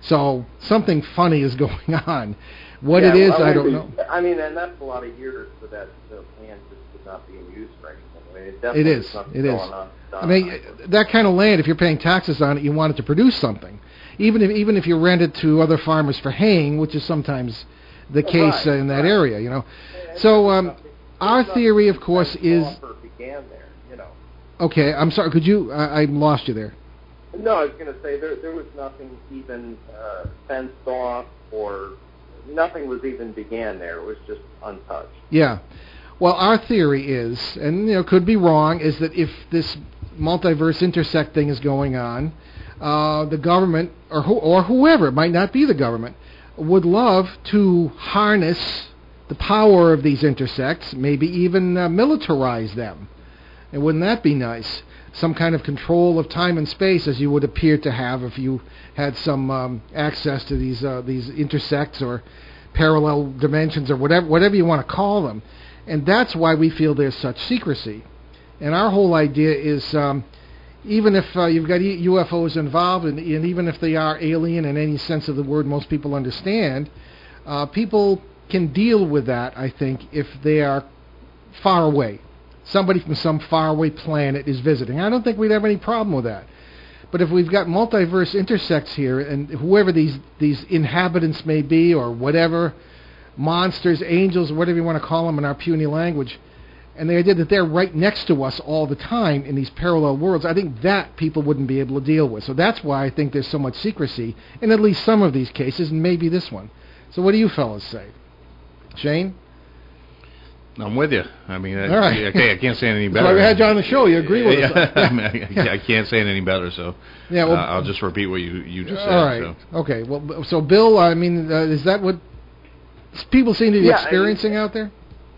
So something funny is going on. What Yeah, it is, well, I don't mean, know. I mean, and that's a lot of years for that uh, land just was not being used for anything. I mean, it, It is. It is. on. I mean, that kind of land, if you're paying taxes on it, you want it to produce something. Even if even if you rent it to other farmers for haying, which is sometimes the case Right, uh, in that right. area, you know. And So um, our theory, of course, is. began there. You know. okay. I'm sorry. Could you? I, I lost you there. No, I was going to say there there was nothing even uh, fenced off or nothing was even began there. It was just untouched. Yeah. Well, our theory is, and you know, could be wrong, is that if this multiverse intersect thing is going on, uh, the government or who, or whoever, it might not be the government, would love to harness the power of these intersects, maybe even uh, militarize them. And wouldn't that be nice? Some kind of control of time and space, as you would appear to have if you had some um, access to these uh, these intersects or parallel dimensions or whatever whatever you want to call them. And that's why we feel there's such secrecy. And our whole idea is, um, even if uh, you've got UFOs involved, and, and even if they are alien in any sense of the word most people understand, uh, people can deal with that. I think if they are far away, somebody from some faraway planet is visiting. I don't think we'd have any problem with that. But if we've got multiverse intersects here, and whoever these these inhabitants may be, or whatever monsters, angels, whatever you want to call them in our puny language, and the idea that they're right next to us all the time in these parallel worlds, I think that people wouldn't be able to deal with. So that's why I think there's so much secrecy in at least some of these cases, and maybe this one. So what do you fellas say? Shane? I'm with you. I mean, I, All right. okay, I can't say it any That's better. why we had you on the show. You agree with yeah, us. I, mean, I, I can't say it any better. So Yeah, well- uh, I'll just repeat what you you just said. All right. So. Okay. Well, so Bill, I mean, uh, is that what people seem to be Yeah, I mean- experiencing out there?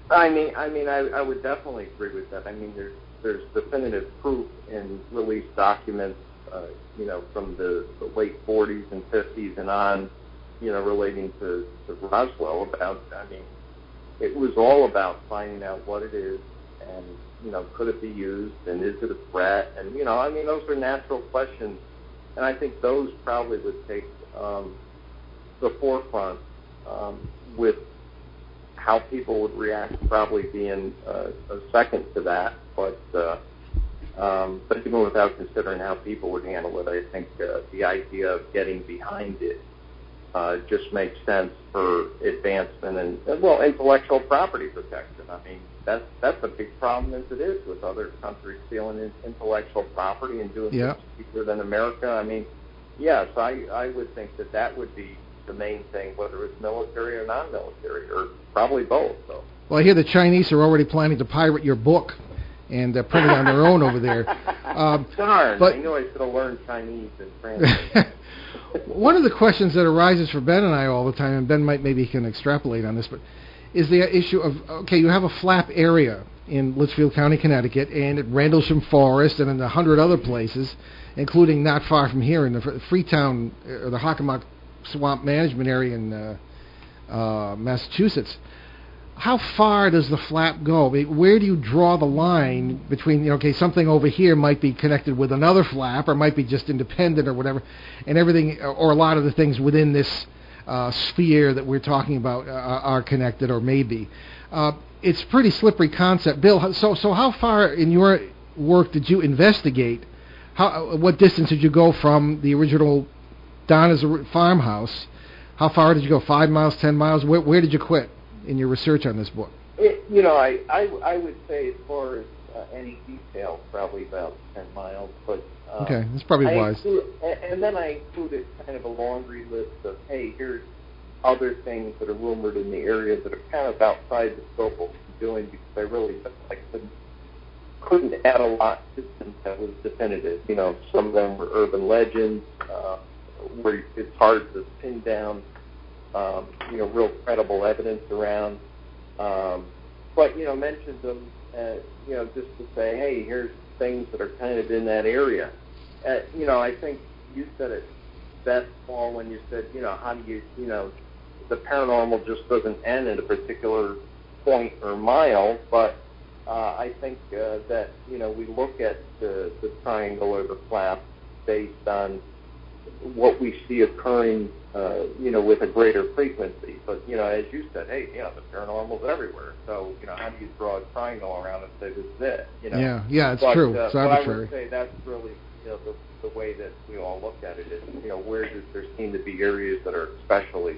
I mean, I mean, I, I would definitely agree with that. I mean, there's there's definitive proof in released documents, uh, you know, from the, the late 40s and 50s and on, you know, relating to, to Roswell about. I mean, it was all about finding out what it is and you know, could it be used and is it a threat? And you know, I mean, those are natural questions, and I think those probably would take um, the forefront um, with how people would react probably being uh, a second to that. But uh, um, but even without considering how people would handle it, I think uh, the idea of getting behind it uh, just makes sense for advancement and uh, well intellectual property protection. I mean that's that's a big problem as it is with other countries stealing intellectual property and doing Yeah. things cheaper than America. I mean, yes, I I would think that that would be the main thing, whether it's military or non-military, or probably both. So. Well, I hear the Chinese are already planning to pirate your book and uh, print it on their own over there. Um, Darn! but- I knew I should have learned Chinese and French. One of the questions that arises for Ben and I all the time, and Ben might maybe can extrapolate on this, but is the issue of okay, you have a flap area in Litchfield County, Connecticut, and at Rendlesham Forest, and in a hundred other places, including not far from here in the Freetown or the Hockomock Swamp Management Area in uh, uh, Massachusetts. How far does the flap go? Where do you draw the line between, okay, something over here might be connected with another flap, or might be just independent, or whatever, and everything, or a lot of the things within this uh, sphere that we're talking about uh, are connected, or maybe. Uh, it's pretty slippery concept, Bill. So, so how far in your work did you investigate? How, what distance did you go from the original Donna's a farmhouse? How far did you go? Five miles, ten miles? Where, where did you quit in your research on this book? It, you know, I, I I would say as far as uh, any detail, probably about ten miles. But uh, Okay, that's probably I wise. Include, and, and then I included kind of a laundry list of hey, here's other things that are rumored in the area that are kind of outside the scope of what I'm doing because I really felt like I couldn't couldn't add a lot to them that was definitive. You know, some of them were urban legends uh, where it's hard to pin down um, you know, real credible evidence around. Um, but you know, mentioned them, uh, you know, just to say, hey, here's things that are kind of in that area. Uh, you know, I think you said it best, Paul, when you said, you know, how do you, you know, the paranormal just doesn't end at a particular point or mile, but uh, I think uh, that you know we look at the, the triangle or the flap based on what we see occurring, uh, you know, with a greater frequency. But you know, as you said, hey, you know, the paranormal's everywhere. So you know, how do you draw a triangle around and say this is it? You know, Yeah, yeah, it's but, true. Uh, It's but I arbitrary. would say that's really you know the the way that we all look at it is you know where does there seem to be areas that are especially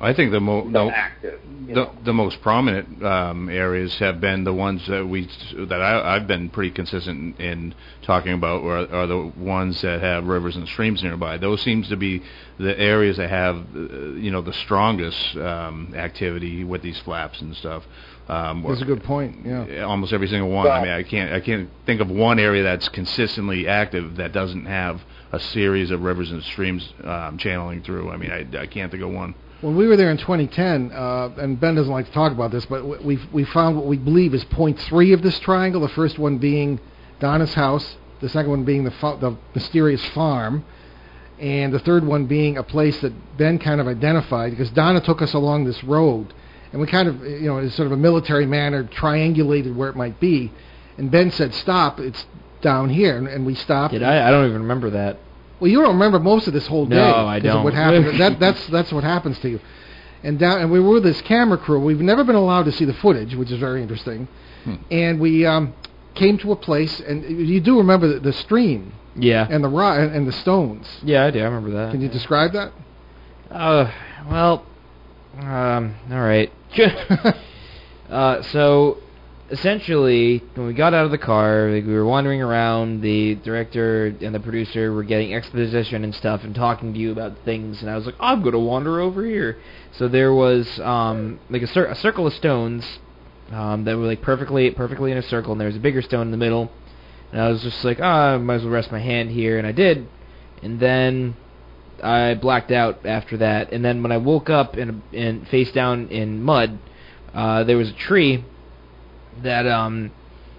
I think the mo- the, active. The, know? the most prominent um, areas have been the ones that we that I, I've been pretty consistent in talking about are, are the ones that have rivers and streams nearby. Those seems to be the areas that have uh, you know the strongest um, activity with these flaps and stuff. Um, That's a good point. Yeah. almost every single one. I mean, I can't I can't think of one area that's consistently active that doesn't have a series of rivers and streams um, channeling through. I mean, I, I can't think of one. When we were there in 2010, uh, and Ben doesn't like to talk about this, but we we found what we believe is point three of this triangle. The first one being Donna's house, the second one being the fa- the mysterious farm, and the third one being a place that Ben kind of identified because Donna took us along this road, and we kind of you know in sort of a military manner triangulated where it might be, and Ben said stop, it's down here, and, and we stopped. Did I? I don't even remember that. Well, you don't remember most of this whole day. No, I don't. What happened? that that's that's what happens to you. And down and we were with this camera crew. We've never been allowed to see the footage, which is very interesting. Hmm. And we um, came to a place, and you do remember the, the stream Yeah. and the ro- and, the stones. Yeah, I do. I remember that. Can you describe that? Uh, well, um, all right. uh, so essentially, when we got out of the car, like, we were wandering around. The director and the producer were getting exposition and stuff, and talking to you about things. And I was like, I'm gonna wander over here. So there was um, like a, cir- a circle of stones um, that were like perfectly perfectly in a circle, and there was a bigger stone in the middle. And I was just like, ah, I might as well rest my hand here, and I did. And then I blacked out after that, and then when I woke up in face down in mud, uh, there was a tree that um,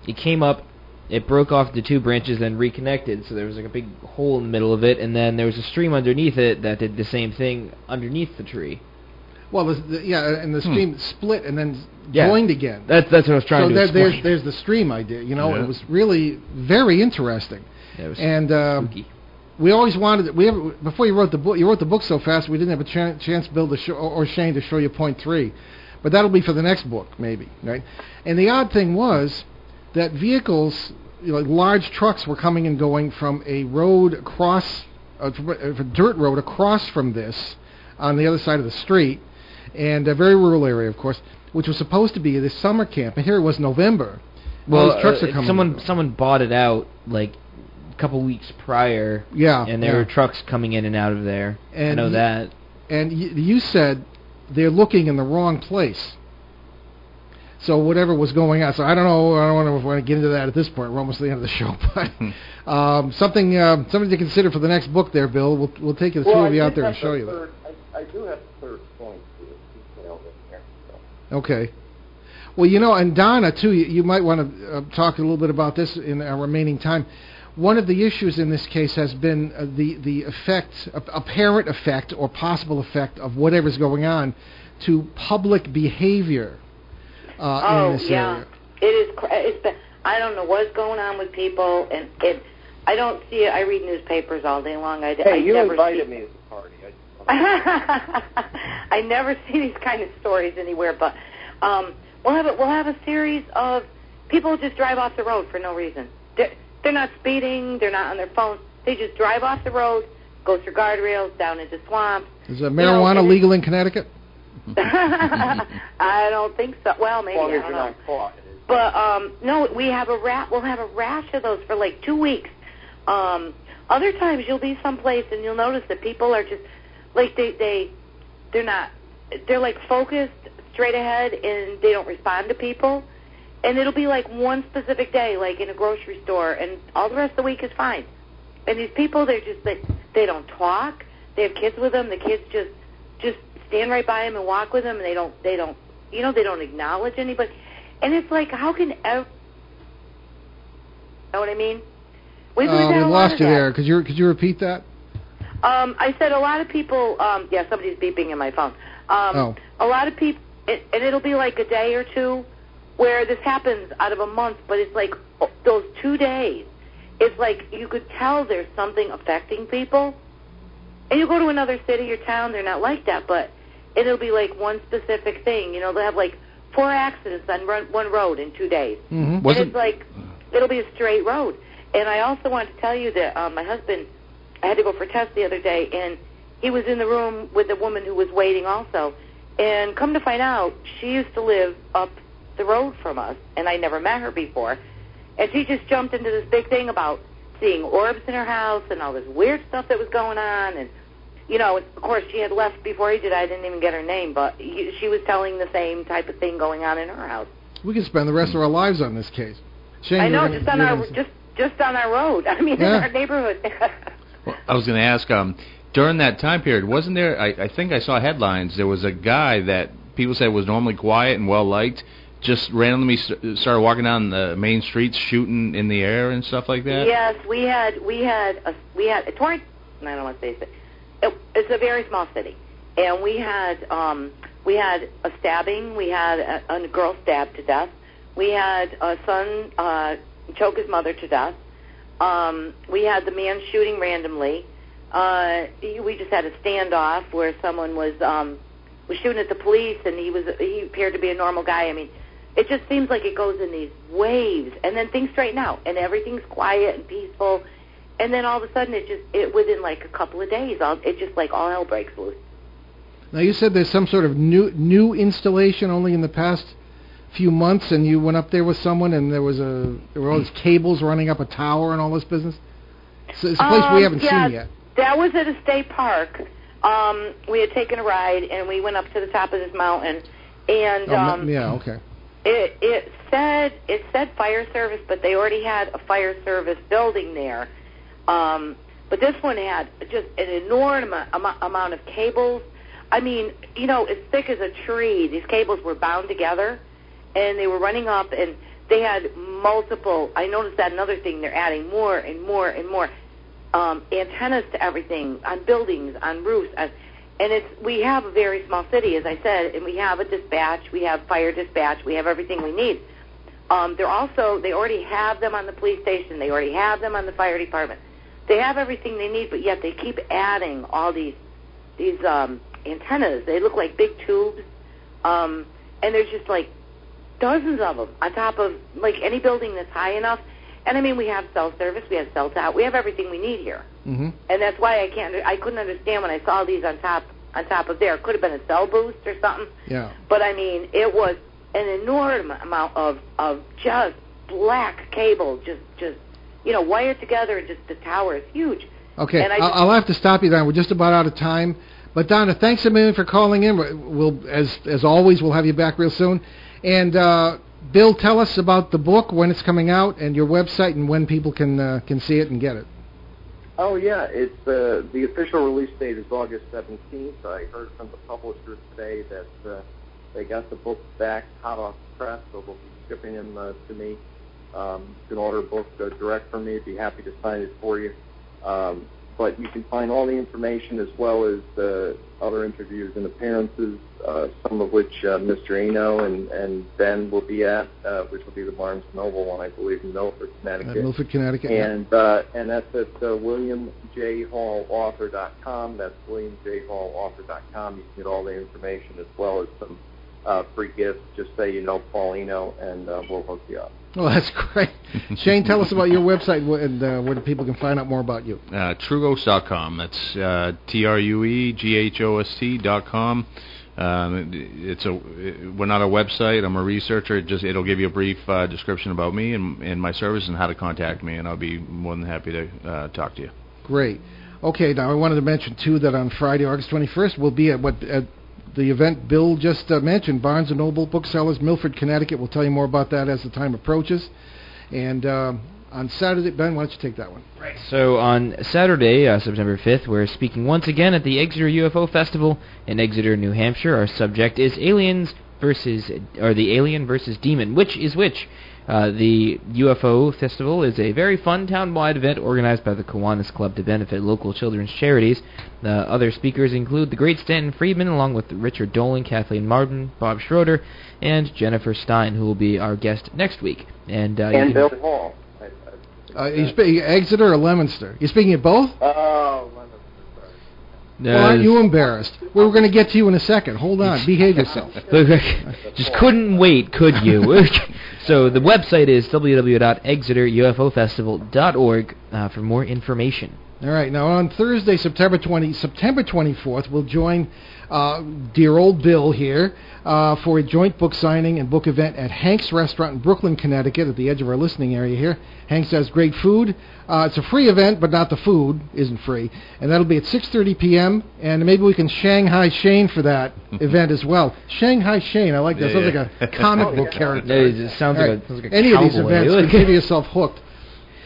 it came up, it broke off the two branches and reconnected, so there was like a big hole in the middle of it, and then there was a stream underneath it that did the same thing underneath the tree. Well, the, the, yeah, and the stream split and then Yeah. joined again. That's that's what I was trying so to there, explain. there's there's the stream idea. You know, Yeah. it was really very interesting. Yeah, it was And um, spooky. we always wanted it. we have, before you wrote the book you wrote the book so fast we didn't have a chan chance Bill to show or or Shane to show you point three, but that'll be for the next book maybe right. And the odd thing was that vehicles, you know, like large trucks were coming and going from a road across uh, a dirt road across from this on the other side of the street, and a very rural area of course, which was supposed to be this summer camp. And here it was November. Well, these trucks uh, are coming. someone someone bought it out like a couple weeks prior, yeah, and there yeah. were trucks coming in and out of there. I And know y- that. and y- you said they're looking in the wrong place. So whatever was going on, so I don't know. I don't want to, want to get into that at this point. We're almost at the end of the show, but um, something um, something to consider for the next book. There, Bill. We'll we'll take the two well, of you out there and show the you that. I, I do have the third point to in here. So. Okay. Well, you know, and Donna too. You, you might want to uh, talk a little bit about this in our remaining time. One of the issues in this case has been uh, the the effect, a- apparent effect or possible effect of whatever's going on to public behavior uh, oh in this yeah, area. it is. cra- It's been, I don't know what's going on with people, and it. I don't see it. I read newspapers all day long. I, I Hey, you never invited see, me to the party. I I never see these kind of stories anywhere, but um, we'll have a, we'll have a series of people just drive off the road for no reason. They're, they're not speeding. They're not on their phone. They just drive off the road, go through guardrails, down into swamps. Is uh, marijuana and it- legal in Connecticut? I don't think so. Well, maybe as long I as don't you're know. not caught. But um no, we have a rat. We'll have a rash of those for like two weeks. Um, other times you'll be someplace and you'll notice that people are just like they they they're not they're like focused straight ahead and they don't respond to people. And it'll be like one specific day, like in a grocery store, and all the rest of the week is fine. And these people, they're just they they don't talk. They have kids with them. The kids just just stand right by them and walk with them, and they don't they don't you know they don't acknowledge anybody. And it's like, how can ev- know what I mean? We've, we've Uh, we lost you that. there. Could you could you repeat that? Um, I said a lot of people. Um, yeah, somebody's beeping in my phone. Um, Oh. A lot of people, it, and it'll be like a day or two where this happens out of a month, but it's like oh, those two days. It's like you could tell there's something affecting people. And you go to another city or town, they're not like that, but it'll be like one specific thing. You know, they'll have like four accidents on run, one road in two days. Mm-hmm. And it's like it'll be a straight road. And I also wanted to tell you that um, my husband, I had to go for a test the other day, and he was in the room with a woman who was waiting also. And come to find out, she used to live up the road from us, and I never met her before. And she just jumped into this big thing about seeing orbs in her house and all this weird stuff that was going on. And you know, of course, she had left before he did. I didn't even get her name, but he, she was telling the same type of thing going on in her house. We could spend the rest of our lives on this case. Shane, I know, gonna- just on our gonna just just on our road. I mean, Yeah. in our neighborhood. Well, I was going to ask, um, during that time period, wasn't there? I, I think I saw headlines. There was a guy that people said was normally quiet and well liked, just randomly st- started walking down the main streets, shooting in the air and stuff like that. Yes, we had we had a we had Torrance. I don't want to say it. it. It's a very small city, and we had um we had a stabbing. We had a, a girl stabbed to death. We had a son uh, choke his mother to death. Um, we had the man shooting randomly. Uh, we just had a standoff where someone was um, was shooting at the police, and he was he appeared to be a normal guy. I mean, it just seems like it goes in these waves, and then things straighten out, and everything's quiet and peaceful, and then all of a sudden it just it within like a couple of days, all it just like all hell breaks loose. Now you said there's some sort of new new installation only in the past few months, and you went up there with someone, and there was a there were all these cables running up a tower and all this business. So it's a place Um, we haven't yeah, seen yet. That was at a state park. Um, we had taken a ride, and we went up to the top of this mountain, and Oh, um, yeah, okay. It it said it said fire service, but they already had a fire service building there. Um, but this one had just an enormous amount, of cables. I mean, you know, as thick as a tree. These cables were bound together, and they were running up, and they had multiple. I noticed that another thing. They're adding more and more and more um, antennas to everything on buildings, on roofs, and, and it's we have a very small city, as I said, and we have a dispatch, we have fire dispatch, we have everything we need. Um, they're also they already have them on the police station, they already have them on the fire department. They have everything they need, but yet they keep adding all these these um, antennas. They look like big tubes, um, and there's just like dozens of them on top of like any building that's high enough. And I mean, we have cell service, we have cell tower, we have everything we need here, hmm and that's why I can't. I couldn't understand when I saw these on top on top of there. It could have been a cell boost or something, Yeah. but I mean, it was an enormous amount of of just black cable, just just you know wired together, and just the tower is huge. Okay, And I I'll, I'll have to stop you there. We're just about out of time. But Donna, thanks a million for calling in. We'll, as as always, we'll have you back real soon. And uh, Bill, tell us about the book, when it's coming out, and your website, and when people can uh, can see it and get it. Oh yeah, it's uh, the official release date is August 17th. I heard from the publisher today that uh, they got the book back hot off the press, so they'll be shipping them uh, to me. Um, you can order a book uh, direct from me. I'd be happy to sign it for you. Um, but you can find all the information as well as uh, other interviews and appearances, uh, some of which uh, Mr. Eno and, and Ben will be at, uh, which will be the Barnes Noble one, I believe, in Milford, At Connecticut. Milford, Connecticut. And uh, and that's at uh, williamjhallauthor.com. That's williamjhallauthor.com. You can get all the information as well as some uh, free gifts. Just say you know Paul Eno, and uh, we'll hook you up. Well, that's great. Shane, tell us about your website and uh, where people can find out more about you. Uh, Trueghost.com. That's uh, T R U E G H O S T dot com. Um, it's a we're not a website. I'm a researcher. It just it'll give you a brief uh, description about me and, and my service and how to contact me, and I'll be more than happy to uh, talk to you. Great. Okay, now I wanted to mention too that on Friday, August 21st, we'll be at what at the event Bill just uh, mentioned, Barnes and Noble Booksellers, Milford, Connecticut. We'll tell you more about that as the time approaches. And um, on Saturday, Ben, why don't you take that one? Right. So on Saturday, uh, September 5th, we're speaking once again at the Exeter UFO Festival in Exeter, New Hampshire. Our subject is aliens versus, or the alien versus demon. Which is which? Uh, the UFO Festival is a very fun town-wide event organized by the Kiwanis Club to benefit local children's charities. The other speakers include the great Stanton Friedman, along with Richard Dolan, Kathleen Marden, Bob Schroeder, and Jennifer Stein, who will be our guest next week. And, uh, and Bill Hall. I, I, Uh, you speaking Exeter or Leominster? You speaking at both? oh, Lemon, sorry. well, aren't you embarrassed? We were going to get to you in a second. Hold on. Behave yourself. Just couldn't wait, could you? so the website is www.exeterufofestival.org uh, for more information. All right. Now on Thursday, September 20, September 24th, we'll join uh, dear old Bill here uh, for a joint book signing and book event at Hank's Restaurant in Brooklyn, Connecticut, at the edge of our listening area here. Hank's has great food. Uh, it's a free event, but not the food isn't free, and that'll be at 6:30 p.m. And maybe we can Shanghai Shane for that event as well. Shanghai Shane, I like that. Yeah, Sounds yeah. like a comic book character. No, it sounds All like, a, sounds like a Any of these cowboy. events can get yourself hooked.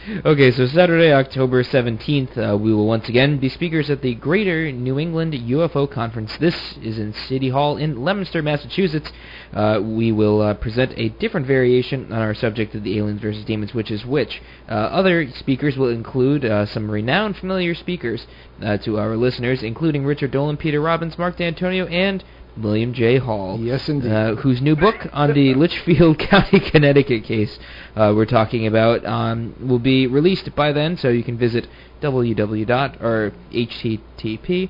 Okay, so Saturday, October 17th, uh, we will once again be speakers at the Greater New England UFO Conference. This is in City Hall in Leominster, Massachusetts. Uh, we will uh, present a different variation on our subject of the aliens versus demons, which is which. Uh, other speakers will include uh, some renowned familiar speakers uh, to our listeners, including Richard Dolan, Peter Robbins, Mark D'Antonio, and William J. Hall Yes, indeed. uh, whose new book on the Litchfield County, Connecticut case uh, we're talking about um, will be released by then, so you can visit www or http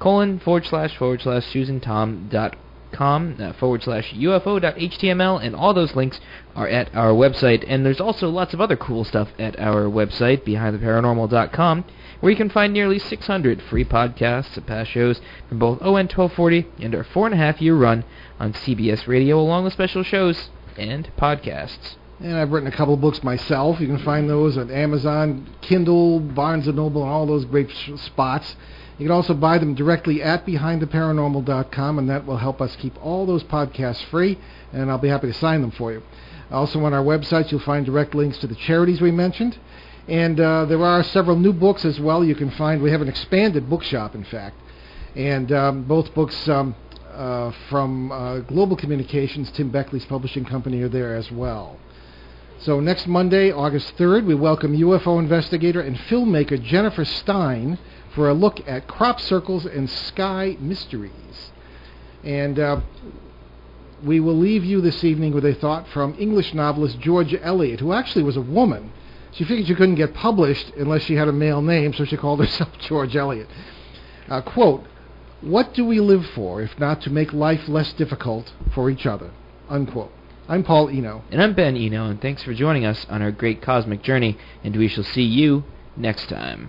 colon forward slash forward slash susantom dot com uh, forward slash ufo dot html and all those links are at our website and there's also lots of other cool stuff at our website behindtheparanormal.com where you can find nearly 600 free podcasts of past shows from both ON 1240 and our four and a half year run on CBS Radio, along with special shows and podcasts. And I've written a couple books myself. You can find those at Amazon, Kindle, Barnes & Noble, and all those great spots. You can also buy them directly at BehindTheParanormal.com, and that will help us keep all those podcasts free, and I'll be happy to sign them for you. Also on our website, you'll find direct links to the charities we mentioned, and uh, there are several new books as well you can find. We have an expanded bookshop, in fact, and um, both books um, uh, from uh, Global Communications, Tim Beckley's publishing company, are there as well. So next Monday, August 3rd, we welcome UFO investigator and filmmaker Jennifer Stein for a look at crop circles and sky mysteries. And uh, we will leave you this evening with a thought from English novelist Georgia Eliot, who actually was a woman. She figured she couldn't get published unless she had a male name, so she called herself George Eliot. Uh, quote, What do we live for if not to make life less difficult for each other? Unquote. I'm Paul Eno. And I'm Ben Eno, and thanks for joining us on our great cosmic journey, and we shall see you next time.